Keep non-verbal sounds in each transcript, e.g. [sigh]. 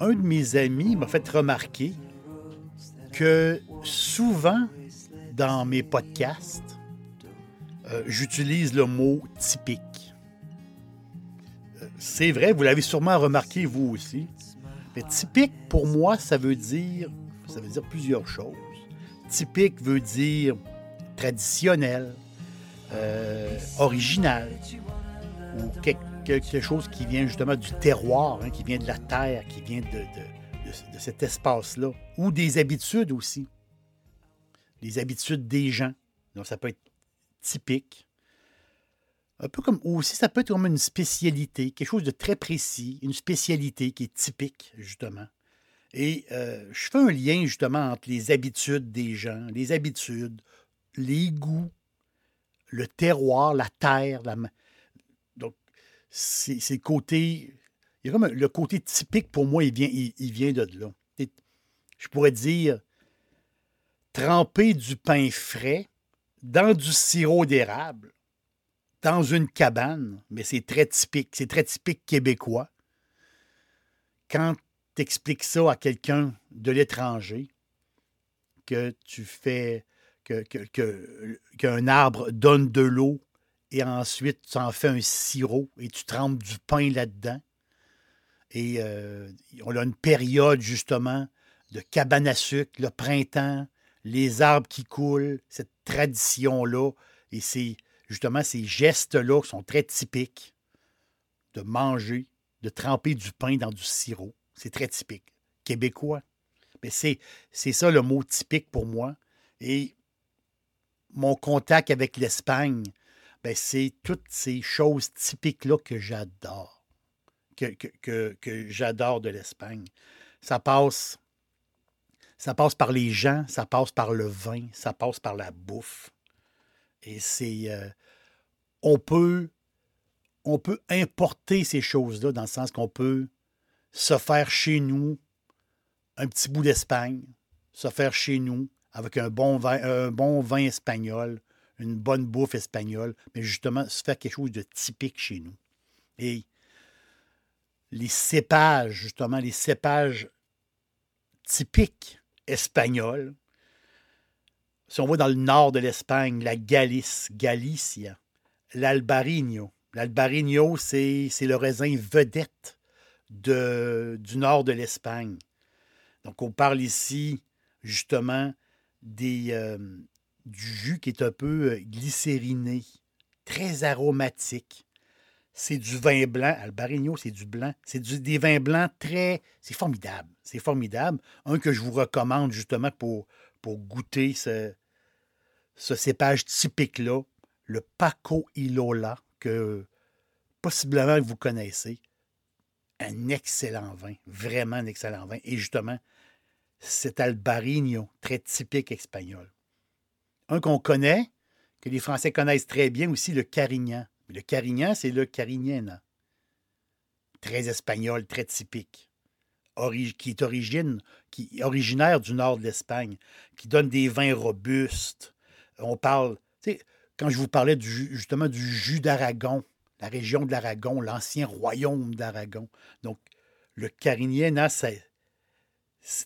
Un de mes amis m'a fait remarquer que souvent dans mes podcasts, euh, j'utilise le mot typique. Euh, c'est vrai, vous l'avez sûrement remarqué vous aussi. Mais typique, pour moi, ça veut dire, ça veut dire plusieurs choses. Typique veut dire traditionnel, euh, original, ou quelque chose qui vient justement du terroir, hein, qui vient de la terre, qui vient de, cet espace-là, ou des habitudes aussi. Les habitudes des gens. Donc, ça peut être typique. Un peu comme aussi, ça peut être comme une spécialité, quelque chose de très précis, une spécialité qui est typique, justement. Et euh, je fais un lien justement entre les habitudes des gens, les habitudes, les goûts, le terroir, la terre, la, c'est le côté. Il comme le côté typique pour moi, il vient, il, vient de là. Je pourrais dire tremper du pain frais dans du sirop d'érable, dans une cabane, mais c'est très typique. C'est très typique québécois. Quand tu expliques ça à quelqu'un de l'étranger, que tu fais qu'un arbre donne de l'eau et ensuite tu en fais un sirop et tu trempes du pain là-dedans. Et euh, on a une période justement de cabane à sucre, le printemps, les arbres qui coulent, cette tradition-là. Et c'est justement ces gestes-là sont très typiques de manger, de tremper du pain dans du sirop. C'est très typique. Québécois. Mais c'est, c'est ça le mot typique pour moi. Et mon contact avec l'Espagne, ben, c'est toutes ces choses typiques-là que j'adore, que, j'adore de l'Espagne. Ça passe, ça passe par les gens, ça passe par le vin, ça passe par la bouffe. Et c'est. Euh, on peut. On peut importer ces choses-là dans le sens qu'on peut se faire chez nous un petit bout d'Espagne, se faire chez nous avec un bon vin, espagnol, une bonne bouffe espagnole, mais justement se faire quelque chose de typique chez nous. Et les cépages, justement, les cépages typiques espagnols, si on va dans le nord de l'Espagne, la Galice, Galicia, l'Albarino. L'Albarino, c'est le raisin vedette de, du nord de l'Espagne. Donc, on parle ici, justement, des, euh, du jus qui est un peu euh, glycériné, très aromatique. C'est du vin blanc. Albarino, c'est du blanc. C'est des vins blancs très. C'est formidable. C'est formidable. Un que je vous recommande justement pour, pour goûter ce, ce cépage typique-là, le Paco Ilola, que possiblement vous connaissez. Un excellent vin. Vraiment un excellent vin. Et justement, cet Albarino, très typique espagnol. Un qu'on connaît, que les Français connaissent très bien aussi, le Carignan. Le Carignan, c'est le Carignana. Très espagnol, très typique. qui est origine, qui originaire du nord de l'Espagne, qui donne des vins robustes. On parle, quand je vous parlais justement du jus d'Aragon, la région de l'Aragon, l'ancien royaume d'Aragon. Donc, le Carignana, c'est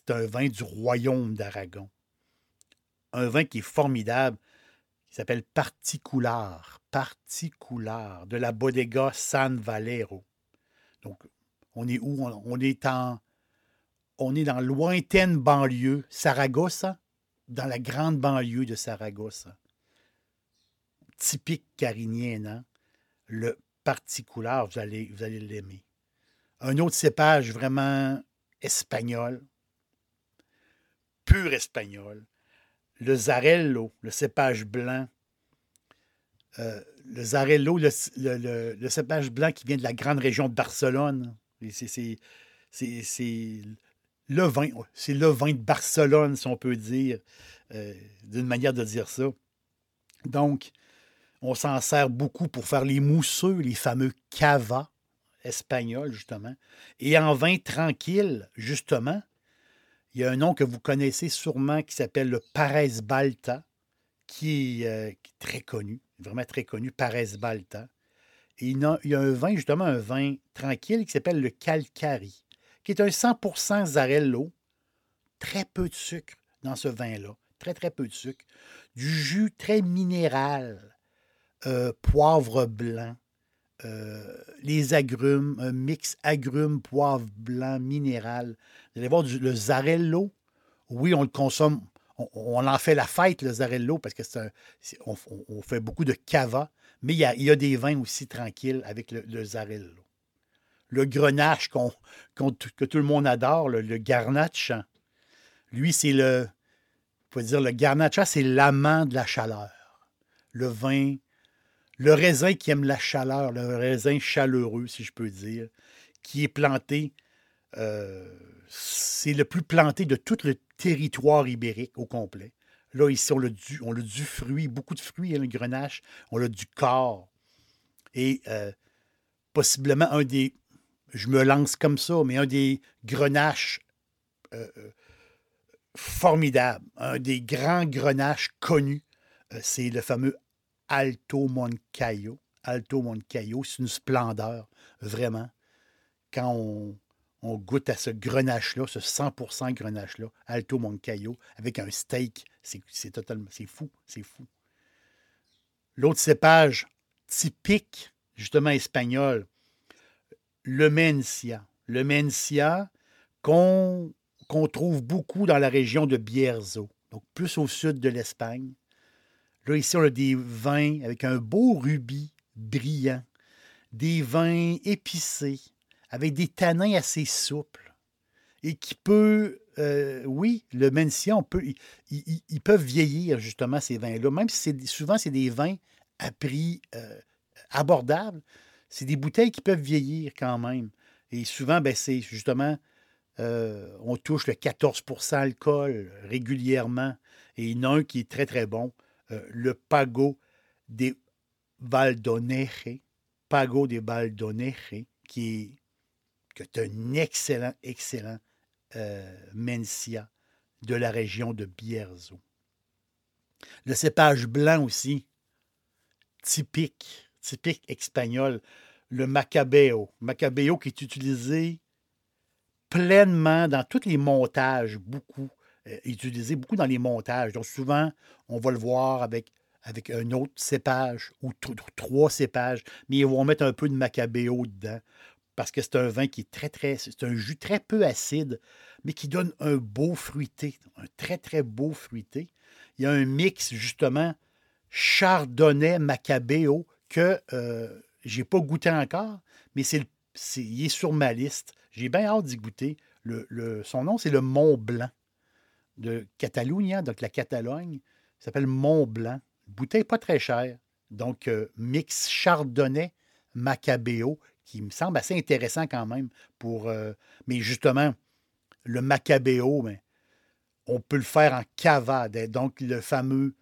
un vin du royaume d'Aragon un vin qui est formidable, qui s'appelle Particular. Particular, de la Bodega San Valero. Donc, on est où? On est en, on est dans lointaine banlieue, Saragossa, dans la grande banlieue de Saragossa. Typique carinien, non? Le particulier, vous allez, vous allez l'aimer. Un autre cépage vraiment espagnol, pur espagnol. Le Zarello, le cépage blanc. Euh, le Zarello, le, cépage blanc qui vient de la grande région de Barcelone. C'est le vin de Barcelone, si on peut dire, euh, d'une manière de dire ça. Donc, on s'en sert beaucoup pour faire les mousseux, les fameux cava espagnols, justement. Et en vin tranquille, justement, il y a un nom que vous connaissez sûrement qui s'appelle le Parez Balta, qui est, euh, très connu, vraiment très connu, Parez Balta. Et il y a- il y a un vin, justement, un vin tranquille qui s'appelle le Calcari, qui est un 100% Zarello. Très peu de sucre dans ce vin-là. Très, très peu de sucre. Du jus très minéral. euh, poivre blanc. Euh, les agrumes, un mix agrumes, poivre blanc, minéral. Vous allez voir le Zarello. Oui, on le consomme. On, en fait la fête, le Zarello, parce que c'est on, fait beaucoup de cava. Mais il y a, il des vins aussi tranquilles avec le, Zarello. Le grenache que tout le monde adore, le, le. Lui, c'est le. faut dire, le garnacha, c'est l'amant de la chaleur. Le vin, le raisin qui aime la chaleur, le raisin chaleureux, si je peux dire, qui est planté. euh, c'est le plus planté de tout le territoire ibérique au complet. Là, ici, on a du, on du fruit, beaucoup de fruits, hein, le grenache. On a du corps. Et euh, possiblement un des, je me lance comme ça, mais un des grenaches euh, formidables, un des grands grenaches connus, c'est le fameux Alto Moncayo. Alto Moncayo, c'est une splendeur, vraiment. Quand on, on goûte à ce grenache-là, ce 100% grenache-là, Alto Moncayo, avec un steak, c'est totalement, c'est fou, c'est fou. L'autre cépage typique, justement espagnol, le Mencia. Le Mencia qu'on qu'on trouve beaucoup dans la région de Bierzo, donc plus au sud de l'Espagne. Là, ici, on a des vins avec un beau rubis brillant, des vins épicés, avec des tanins assez souples, et qui peut, euh, oui, le Mencia, on peut, ils, peuvent vieillir, justement, ces vins-là, même si souvent, c'est des vins à prix euh, abordable, c'est des bouteilles qui peuvent vieillir quand même. Et souvent, ben, c'est justement, euh, on touche le 14% alcool régulièrement. Et il y en a un qui est très, très bon, le Pago de Valdoneje. Pago de Valdoneje, qui est, qui est un excellent, excellent euh, Mencia de la région de Bierzo. Le cépage blanc aussi, typique, typique espagnol, le macabeo. Macabeo qui est utilisé pleinement dans tous les montages, beaucoup, euh, utilisé beaucoup dans les montages. Donc souvent, on va le voir avec, avec un autre cépage ou tr- tr- trois cépages, mais ils vont mettre un peu de macabeo dedans parce que c'est un vin qui est très, très, c'est un jus très peu acide, mais qui donne un beau fruité, un très, très beau fruité. Il y a un mix, justement, chardonnay macabeo que euh, j'ai pas goûté encore, mais c'est, il est sur ma liste. J'ai bien hâte d'y goûter. Le, le- son nom, c'est le Mont Blanc de Catalunya, donc la Catalogne. S'appelle Mont Blanc. Bouteille pas très chère. Donc, euh, mix chardonnay macabeo, qui me semble assez intéressant quand même. pour. euh, mais justement, le macabeo, ben, on peut le faire en cavade. hein. Donc, le fameux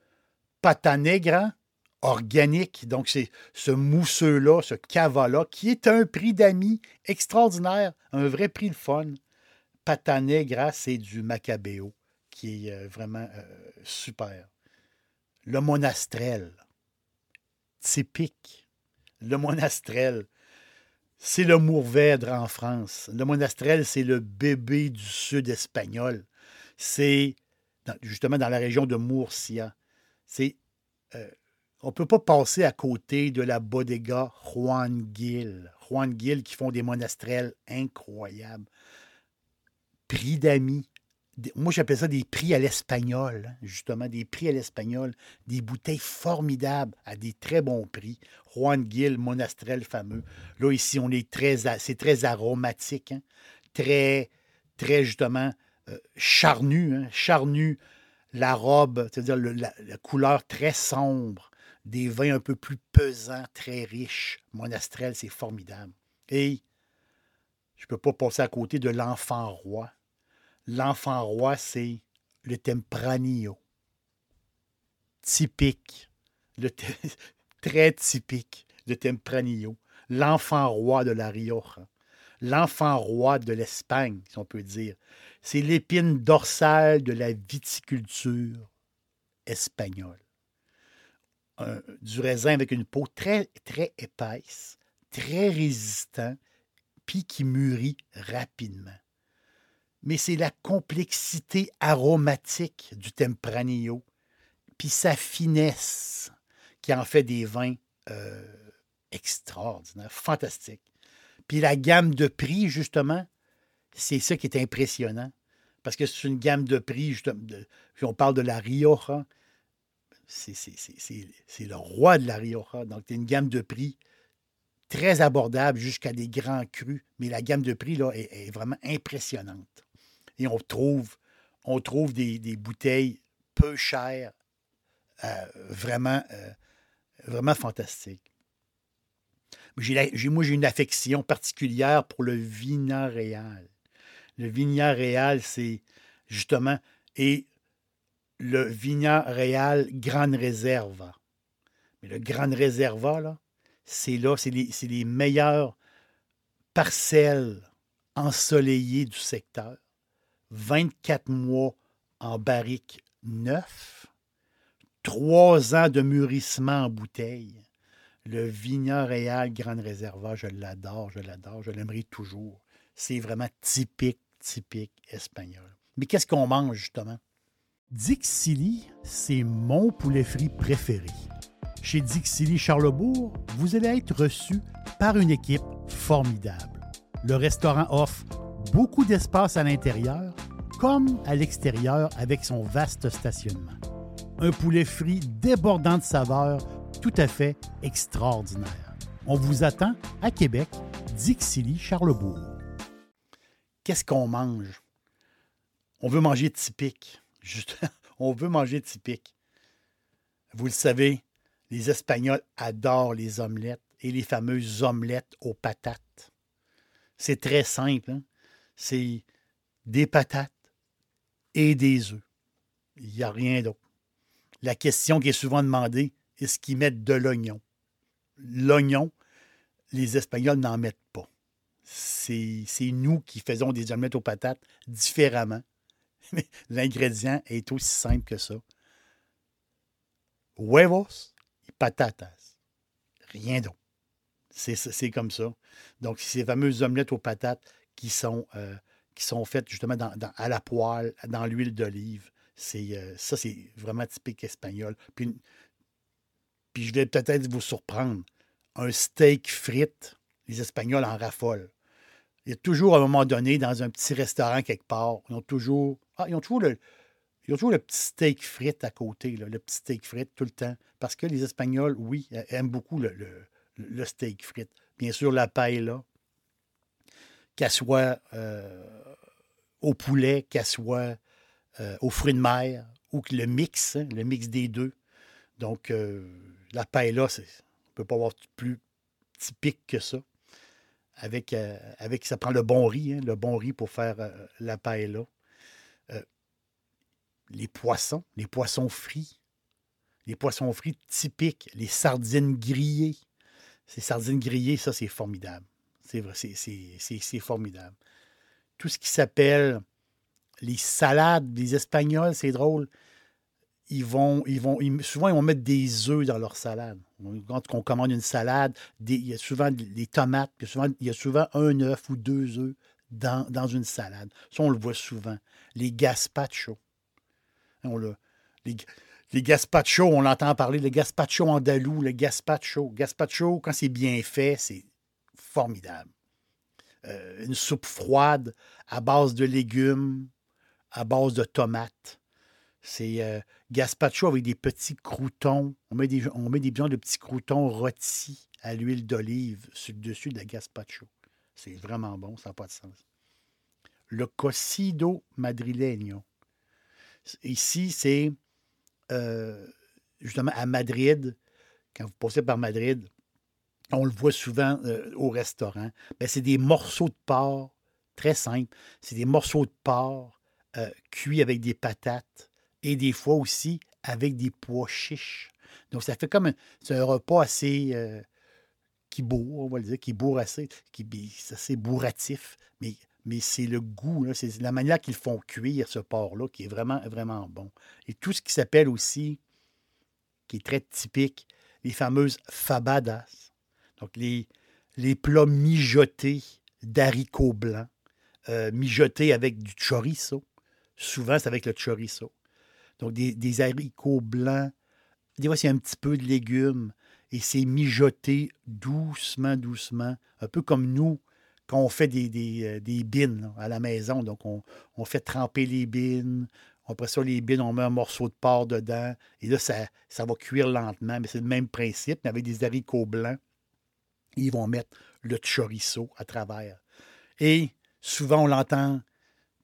pata negra organique. Donc, c'est ce mousseux-là, ce cava-là, qui est un prix d'amis extraordinaire, un vrai prix de fun. Pata negra, c'est du macabeo, qui est euh, vraiment euh, super. Le monastrel, typique. Le monastrel, c'est le Mourvèdre en France. Le monastrel, c'est le bébé du sud espagnol. C'est justement dans la région de Murcia. C'est, euh, on ne peut pas passer à côté de la bodega Juan Gil. Juan Gil qui font des monastrels incroyables. prix d'amis. Moi, j'appelle ça des prix à l'espagnol, justement, des prix à l'espagnol, des bouteilles formidables à des très bons prix. Juan Gil, Monastrel fameux. Là, ici, on est très, c'est très aromatique, hein, très, très, justement, euh, charnu, hein, charnu. La robe, c'est-à-dire la, la couleur très sombre, des vins un peu plus pesants, très riches. Monastrel, c'est formidable. Et je ne peux pas passer à côté de l'enfant roi. L'enfant roi, c'est le Tempranillo. Typique. [laughs] Très typique, le Tempranillo. L'enfant roi de la Rioja. L'enfant roi de l'Espagne, si on peut dire. C'est l'épine dorsale de la viticulture espagnole. Du raisin avec une peau très, très épaisse, très résistant, puis qui mûrit rapidement. Mais c'est la complexité aromatique du Tempranillo, puis sa finesse qui en fait des vins euh, extraordinaires, fantastiques. Puis la gamme de prix, justement, c'est ça qui est impressionnant. Parce que c'est une gamme de prix, justement, de- puis on parle de la Rioja, c'est- le roi de la Rioja. Donc, c'est une gamme de prix très abordable jusqu'à des grands crus. Mais la gamme de prix là, est vraiment impressionnante. Et on trouve, des, bouteilles peu chères, euh, vraiment, euh, vraiment fantastiques. J'ai moi, j'ai une affection particulière pour le Vina Réal. Le Vigna Réal, c'est justement, et le Vigna Réal Grande Réserva. Mais le Grande Réserva, là, c'est là, c'est les, c'est les meilleures parcelles ensoleillées du secteur. 24 mois en barrique neuf, 3 ans de mûrissement en bouteille. Le Vigna Réal Grande Réserva, je l'adore, je l'adore, je l'aimerai toujours. C'est vraiment typique, typique espagnol. Mais qu'est-ce qu'on mange, justement? Dixili, c'est mon poulet frit préféré. Chez Dixili Charlebourg, vous allez être reçu par une équipe formidable. Le restaurant offre beaucoup d'espace à l'intérieur comme à l'extérieur avec son vaste stationnement. Un poulet frit débordant de saveurs, tout à fait extraordinaire. On vous attend à Québec, Dixilly, Charlebourg. Qu'est-ce qu'on mange? On veut manger typique. Juste, [laughs] on veut manger typique. Vous le savez, les Espagnols adorent les omelettes et les fameuses omelettes aux patates. C'est très simple. hein? C'est des patates et des œufs. Il n'y a rien d'autre. La question qui est souvent demandée, est-ce qu'ils mettent de l'oignon? L'oignon, les Espagnols n'en mettent pas. C'est nous qui faisons des omelettes aux patates différemment. [laughs] L'ingrédient est aussi simple que ça. Huevos et patatas. Rien d'autre. C'est comme ça. Donc, ces fameuses omelettes aux patates qui sont, euh, qui sont faites justement dans- à la poêle, dans l'huile d'olive. Euh, ça, c'est vraiment typique espagnol. Puis, puis je vais peut-être vous surprendre. Un steak frites, les Espagnols en raffolent. Il y a toujours, à un moment donné, dans un petit restaurant quelque part, ils ont toujours, ah, ils ont toujours le, ils ont toujours le petit steak frites à côté, là, le petit steak frites tout le temps. Parce que les Espagnols, oui, aiment beaucoup le, le- le steak frites. Bien sûr, la paella, qu'elle soit euh, au poulet, qu'elle soit euh, aux fruits de mer, ou que le mix, hein, le mix des deux. Donc, euh, la paella, on ne peut pas avoir plus typique que ça. Avec, euh, ça prend le bon riz, hein, le bon riz pour faire la paella. Les poissons, les poissons frits. Les poissons frits typiques, les sardines grillées. Ces sardines grillées, ça, c'est formidable. C'est formidable. Tout ce qui s'appelle les salades des Espagnols, c'est drôle. Ils vont, ils vont, souvent, ils vont mettre des œufs dans leur salade. Quand on commande une salade, il y a souvent des tomates, il y a souvent un œuf ou deux œufs dans, une salade. Ça, on le voit souvent. Les gazpacho. On le, les, les on l'entend parler, le gazpacho andalou, le gazpacho. Gazpacho, quand c'est bien fait, c'est formidable. euh, une soupe froide à base de légumes, à base de tomates. C'est euh, gazpacho avec des petits croutons. On met des, on de petits croutons rôtis à l'huile d'olive sur le dessus de la gazpacho. C'est vraiment bon, ça n'a pas de sens. Le cocido madrileño. Ici, c'est euh, justement à Madrid. Quand vous passez par Madrid, on le voit souvent euh, au restaurant. Ben, c'est des morceaux de porc, très simple. C'est des morceaux de porc euh, cuits avec des patates et des fois aussi avec des pois chiches. Donc, ça fait comme un, un repas assez qui bourre, on va le dire, qui bourre assez, qui c'est assez bourratif, mais, mais c'est le goût, c'est la manière qu'ils font cuire ce porc-là qui est vraiment, vraiment bon. Et tout ce qui s'appelle aussi, qui est très typique, les fameuses fabadas. Donc, les, les plats mijotés d'haricots blancs, euh, mijotés avec du chorizo. Souvent, c'est avec le chorizo. Donc, des, haricots blancs. Des fois, c'est un petit peu de légumes et c'est mijoté doucement, doucement, un peu comme nous quand on fait des, des, euh, bines à la maison. Donc, on, fait tremper les bines. Après ça, les bines, on met un morceau de porc dedans. Et là, ça, ça va cuire lentement. Mais c'est le même principe, mais avec des haricots blancs. Ils vont mettre le chorizo à travers. Et souvent, on l'entend,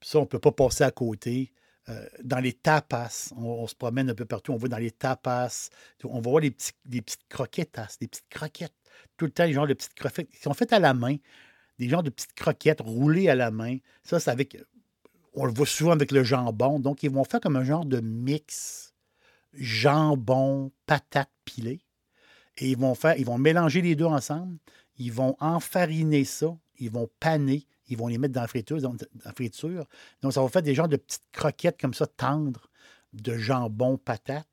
ça, on ne peut pas passer à côté. Euh, dans les tapas, on, se promène un peu partout, on va dans les tapas, on va voir les, petits, des petites croquettes, des petites croquettes, tout le temps, des genres de petites croquettes qui sont faites à la main, des genres de petites croquettes roulées à la main. Ça, c'est avec, on le voit souvent avec le jambon, donc ils vont faire comme un genre de mix jambon, patate pilée, et ils vont faire, ils vont mélanger les deux ensemble, ils vont enfariner ça, ils vont paner, ils vont les mettre dans la friture. Dans la friture. Donc, ça va faire des genres de petites croquettes comme ça, tendres, de jambon patate,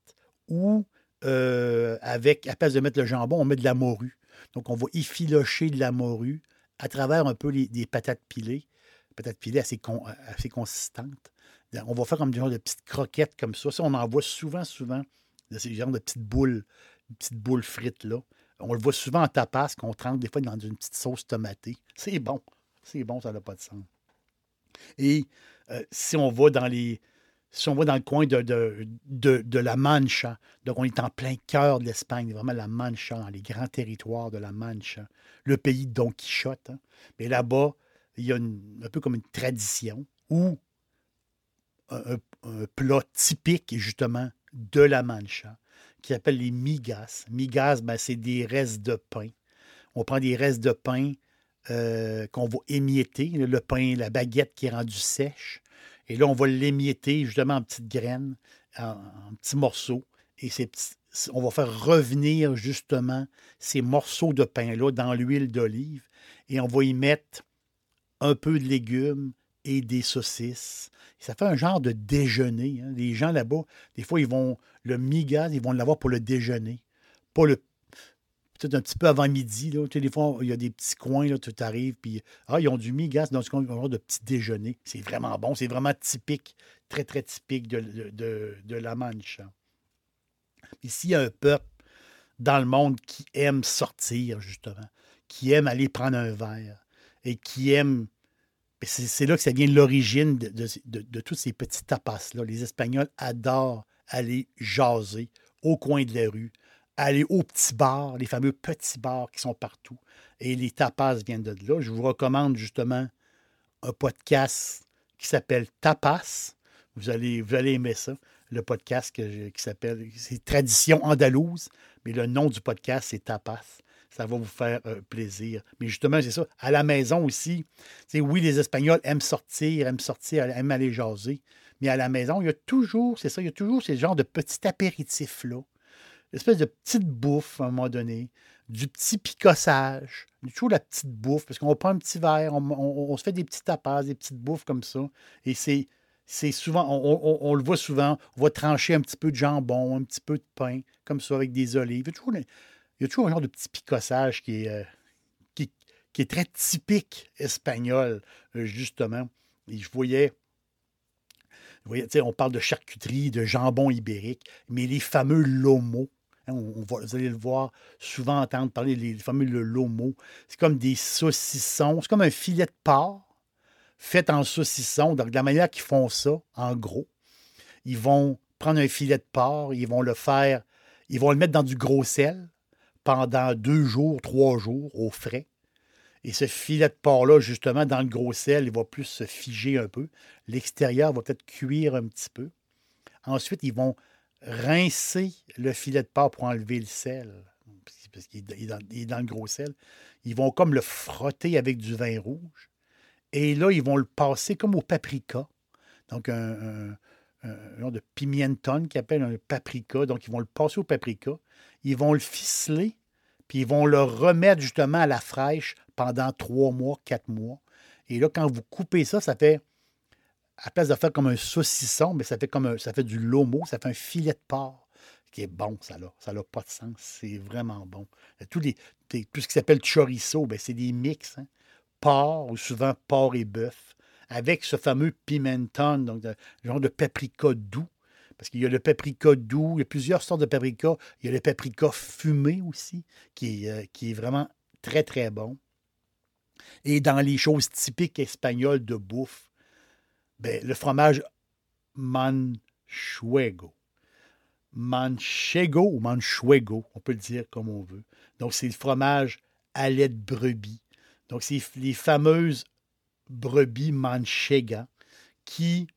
ou euh, avec, à place de mettre le jambon, on met de la morue. Donc, on va effilocher de la morue à travers un peu des patates pilées, patates pilées assez, assez consistantes. On va faire comme des genres de petites croquettes comme ça. Ça, on en voit souvent, souvent, de ces genres de petites boules, petites boules frites là. On le voit souvent en tapas, qu'on trempe des fois dans une petite sauce tomatée. C'est bon. C'est bon, ça n'a pas de sens. Et euh, si on va dans les. Si on va dans le coin de, la Mancha, donc on est en plein cœur de l'Espagne, vraiment la Mancha, dans les grands territoires de la Mancha, le pays de Don Quichotte. Hein. Mais là-bas, il y a un peu comme une tradition où un, plat typique, justement, de la Mancha, qui s'appelle les migas. Migas, ben, c'est des restes de pain. On prend des restes de pain euh, qu'on va émietter, le pain, la baguette qui est rendue sèche. Et là, on va l'émietter justement en petites graines, en, petits morceaux. Et on va faire revenir justement ces morceaux de pain-là dans l'huile d'olive. Et on va y mettre un peu de légumes et des saucisses. ça fait un genre de déjeuner. Hein. Les gens là-bas, des fois, ils vont, le migas, ils vont l'avoir pour le déjeuner. Pas le peut-être un petit peu avant midi. Là. des fois, il y a des petits coins, là, tu arrives, puis ah, ils ont du migas dans ce coin, de petit déjeuner. C'est vraiment bon, c'est vraiment typique, très, très typique de, de, la Mancha. Ici, il y a un peuple dans le monde qui aime sortir, justement, qui aime aller prendre un verre et qui aime. C'est là que ça vient l'origine de, de, de, tous ces petits tapas-là. Les Espagnols adorent aller jaser au coin de la rue, aller aux petits bars, les fameux petits bars qui sont partout. Et les tapas viennent de là. Je vous recommande justement un podcast qui s'appelle Tapas. Vous allez, vous allez aimer ça. Le podcast qui s'appelle, c'est Tradition andalouse, mais le nom du podcast, c'est Tapas. Ça va vous faire euh, plaisir. Mais justement, c'est ça. À la maison aussi, oui, les Espagnols aiment sortir, aiment sortir, aiment aller jaser. Mais à la maison, il y a toujours, c'est ça, il y a toujours ces genres de petits apéritifs-là espèce de petite bouffe à un moment donné, du petit picossage, toujours la petite bouffe, parce qu'on prend un petit verre, on, se fait des petits tapas, des petites bouffes comme ça. Et c'est, c'est souvent, on, le voit souvent, on va trancher un petit peu de jambon, un petit peu de pain, comme ça, avec des olives. Toujours, il y a toujours un genre de petit picossage qui est, euh, très typique espagnol, euh, justement. Et je voyais on parle de charcuterie, de jambon ibérique, mais les fameux lomos, Hein, on, va, vous allez le voir souvent entendre parler les, fameux lomo. C'est comme des saucissons. C'est comme un filet de porc fait en saucisson. Donc, de la manière qu'ils font ça, en gros, ils vont prendre un filet de porc, ils vont le faire, ils vont le mettre dans du gros sel pendant deux jours, trois jours au frais. Et ce filet de porc-là, justement, dans le gros sel, il va plus se figer un peu. L'extérieur va peut-être cuire un petit peu. Ensuite, ils vont rincer le filet de porc pour enlever le sel, parce qu'il est dans, le gros sel. Ils vont comme le frotter avec du vin rouge. Et là, ils vont le passer comme au paprika. Donc, un, genre de pimenton qui appelle un paprika. Donc, ils vont le passer au paprika. Ils vont le ficeler, puis ils vont le remettre justement à la fraîche pendant trois mois, quatre mois. Et là, quand vous coupez ça, ça fait, à place de faire comme un saucisson, mais ça fait comme ça fait du lomo, ça fait un filet de porc qui est bon, ça n'a ça pas de sens. C'est vraiment bon. Tous les, tout ce qui s'appelle chorizo, ben, c'est des mix. Hein? Porc, ou souvent porc et bœuf, avec ce fameux pimenton, donc le genre de paprika doux. Parce qu'il y a le paprika doux, il y a plusieurs sortes de paprika. Il y a le paprika fumé aussi, qui euh, est vraiment très, très bon. Et dans les choses typiques espagnoles de bouffe, ben, le fromage manchego. Manchego ou manchego, on peut le dire comme on veut. Donc, c'est le fromage à lait de brebis. Donc, c'est les fameuses brebis manchega qui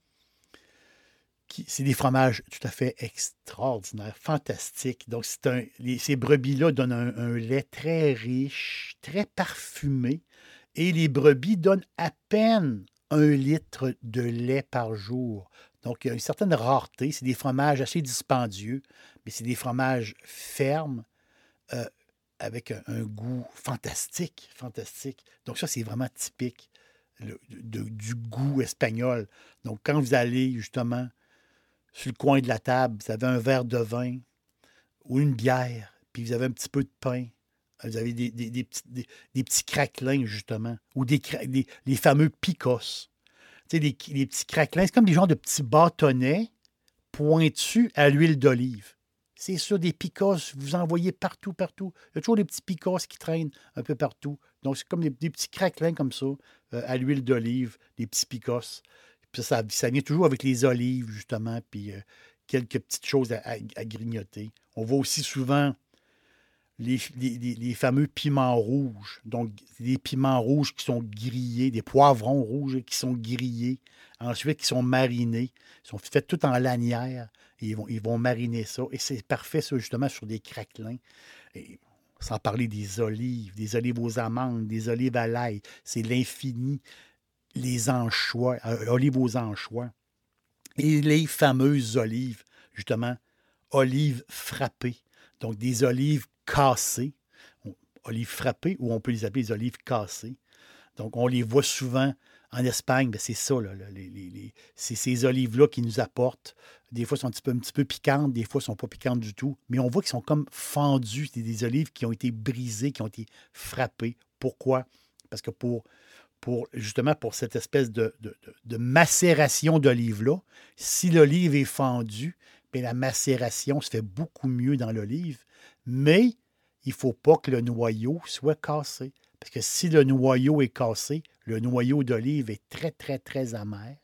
c'est des fromages tout à fait extraordinaires, fantastiques. Donc, un, ces brebis-là donnent un, lait très riche, très parfumé, et les brebis donnent à peine un litre de lait par jour. Donc, il y a une certaine rareté. C'est des fromages assez dispendieux, mais c'est des fromages fermes euh, avec un, goût fantastique, fantastique. Donc, ça, c'est vraiment typique du goût espagnol. Donc, quand vous allez justement sur le coin de la table, vous avez un verre de vin ou une bière, puis vous avez un petit peu de pain, vous avez des, petits, des, craquelins, justement, ou des, les fameux picos. Tu sais, les, petits craquelins, c'est comme des genres de petits bâtonnets pointus à l'huile d'olive. C'est ça, des picos, vous en voyez partout, partout. Il y a toujours des petits picos qui traînent un peu partout. Donc, c'est comme des, petits craquelins comme ça, euh, à l'huile d'olive, des petits picos. Puis ça, vient toujours avec les olives, justement, puis euh, quelques petites choses à, grignoter. On voit aussi souvent les, fameux piments rouges. Donc, des piments rouges qui sont grillés, des poivrons rouges qui sont grillés, ensuite qui sont marinés. Ils sont faits tout en lanière. Et ils, vont, ils vont mariner ça. Et c'est parfait, ça, justement, sur des craquelins. Et, sans parler des olives, des olives aux amandes, des olives à l'ail. C'est l'infini. Les anchois, euh, olives aux anchois. Et les fameuses olives, justement, olives frappées. Donc, des olives cassées, olives frappées, ou on peut les appeler les olives cassées. Donc, on les voit souvent en Espagne, ben, c'est ça, c'est ces olives-là qui nous apportent. Des fois, sont un petit peu, un petit peu piquantes, des fois, sont pas piquantes du tout. Mais on voit qu'elles sont comme fendues. C'est des olives qui ont été brisées, qui ont été frappées. Pourquoi? Parce que pour, pour justement, pour cette espèce de, de, macération d'olive-là, si l'olive est fendue, bien, la macération se fait beaucoup mieux dans l'olive. Mais il ne faut pas que le noyau soit cassé. Parce que si le noyau est cassé, le noyau d'olive est très, très, très amer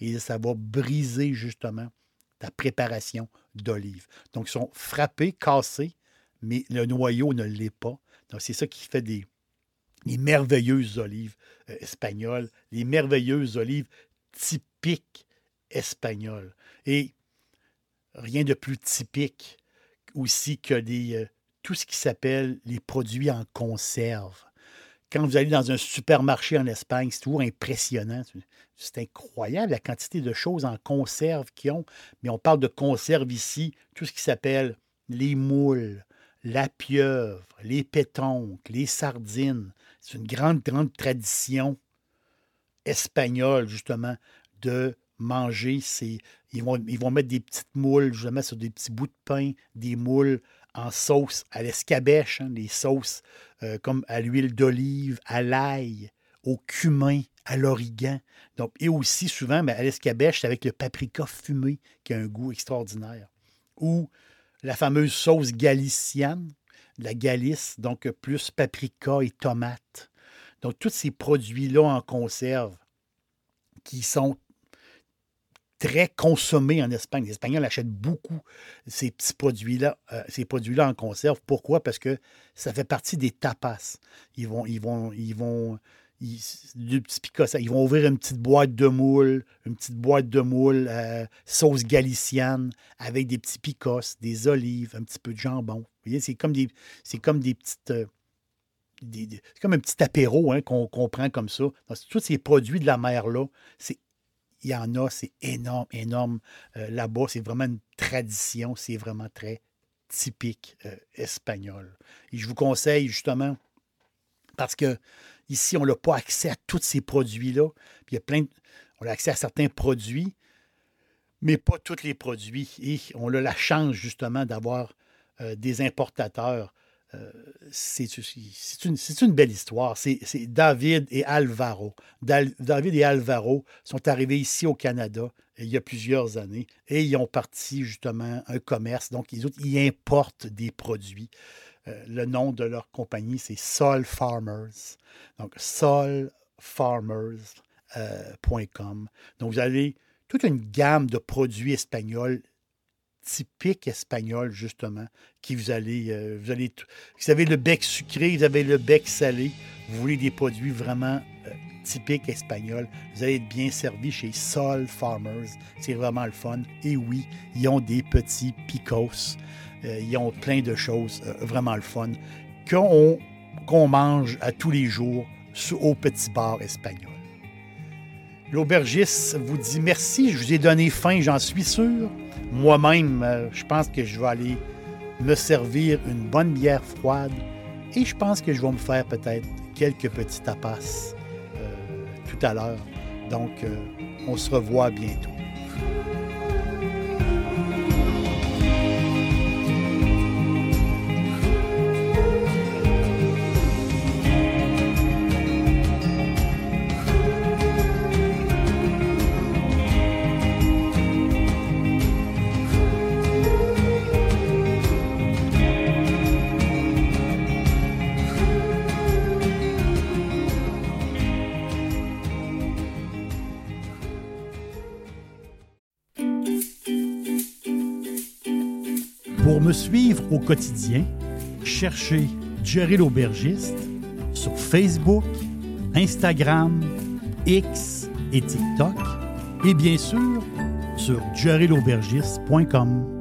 et ça va briser justement ta préparation d'olive. Donc, ils sont frappés, cassés, mais le noyau ne l'est pas. Donc, c'est ça qui fait des, les merveilleuses olives euh, espagnoles, les merveilleuses olives typiques espagnoles. Et rien de plus typique aussi que euh, tout ce qui s'appelle les produits en conserve. Quand vous allez dans un supermarché en Espagne, c'est toujours impressionnant. C'est incroyable la quantité de choses en conserve qu'ils ont. Mais on parle de conserve ici, tout ce qui s'appelle les moules, la pieuvre, les pétoncles, les sardines. C'est une grande, grande tradition espagnole, justement, de manger ces. Ils vont, ils vont mettre des petites moules, justement, sur des petits bouts de pain, des moules en sauce à l'escabèche, hein, des sauces euh, comme à l'huile d'olive, à l'ail, au cumin, à l'origan. Et aussi souvent, ben, à l'escabèche, avec le paprika fumé qui a un goût extraordinaire. Ou la fameuse sauce galicienne, la Galice, donc plus paprika et tomates. Donc, tous ces produits-là en conserve qui sont très consommés en Espagne. Les Espagnols achètent beaucoup ces petits produits-là, euh, ces produits-là en conserve. Pourquoi? Parce que ça fait partie des tapas. Ils vont, ils vont, ils vont, du petit picossa, ils vont ouvrir une petite boîte de moule, une petite boîte de moule euh, sauce galicienne avec des petits picos, des olives, un petit peu de jambon. C'est comme des, c'est comme des petites. euh, c'est comme un petit apéro hein, qu'on qu'on prend comme ça. Tous ces produits de la mer-là, c'est il y en a, c'est énorme, énorme. Euh, Là-bas, c'est vraiment une tradition, c'est vraiment très typique espagnol. Et je vous conseille justement, parce que ici, on n'a pas accès à tous ces produits-là. Il y a plein On a accès à certains produits, mais pas tous les produits. Et on a la chance justement d'avoir euh, des importateurs. Euh, c'est une, belle histoire. C'est David et Alvaro. David et Alvaro sont arrivés ici au Canada euh, il y a plusieurs années et ils ont parti justement un commerce. Donc, ils importent des produits. Euh, le nom de leur compagnie, c'est Sol Farmers. Donc, solfarmers.com. Donc, vous avez toute une gamme de produits espagnols typiques espagnols, justement, qui vous allez, euh, vous allez, vous avez le bec sucré, vous avez le bec salé, vous voulez des produits vraiment euh, typiques espagnols, vous allez être bien servi chez Sol Farmers, c'est vraiment le fun. Et oui, ils ont des petits picos, euh, ils ont plein de choses euh, vraiment le fun qu'on mange à tous les jours au petit bar espagnol. L'aubergiste vous dit merci, je vous ai donné faim, j'en suis sûr. Moi-même, euh, je pense que je vais aller me servir une bonne bière froide et je pense que je vais me faire peut-être quelques petits tapas euh, tout à l'heure. Donc, euh, on se revoit bientôt. Me suivre au quotidien, cherchez Jerry l'aubergiste sur Facebook, Instagram, X et TikTok et bien sûr sur jerrylaubergiste.com.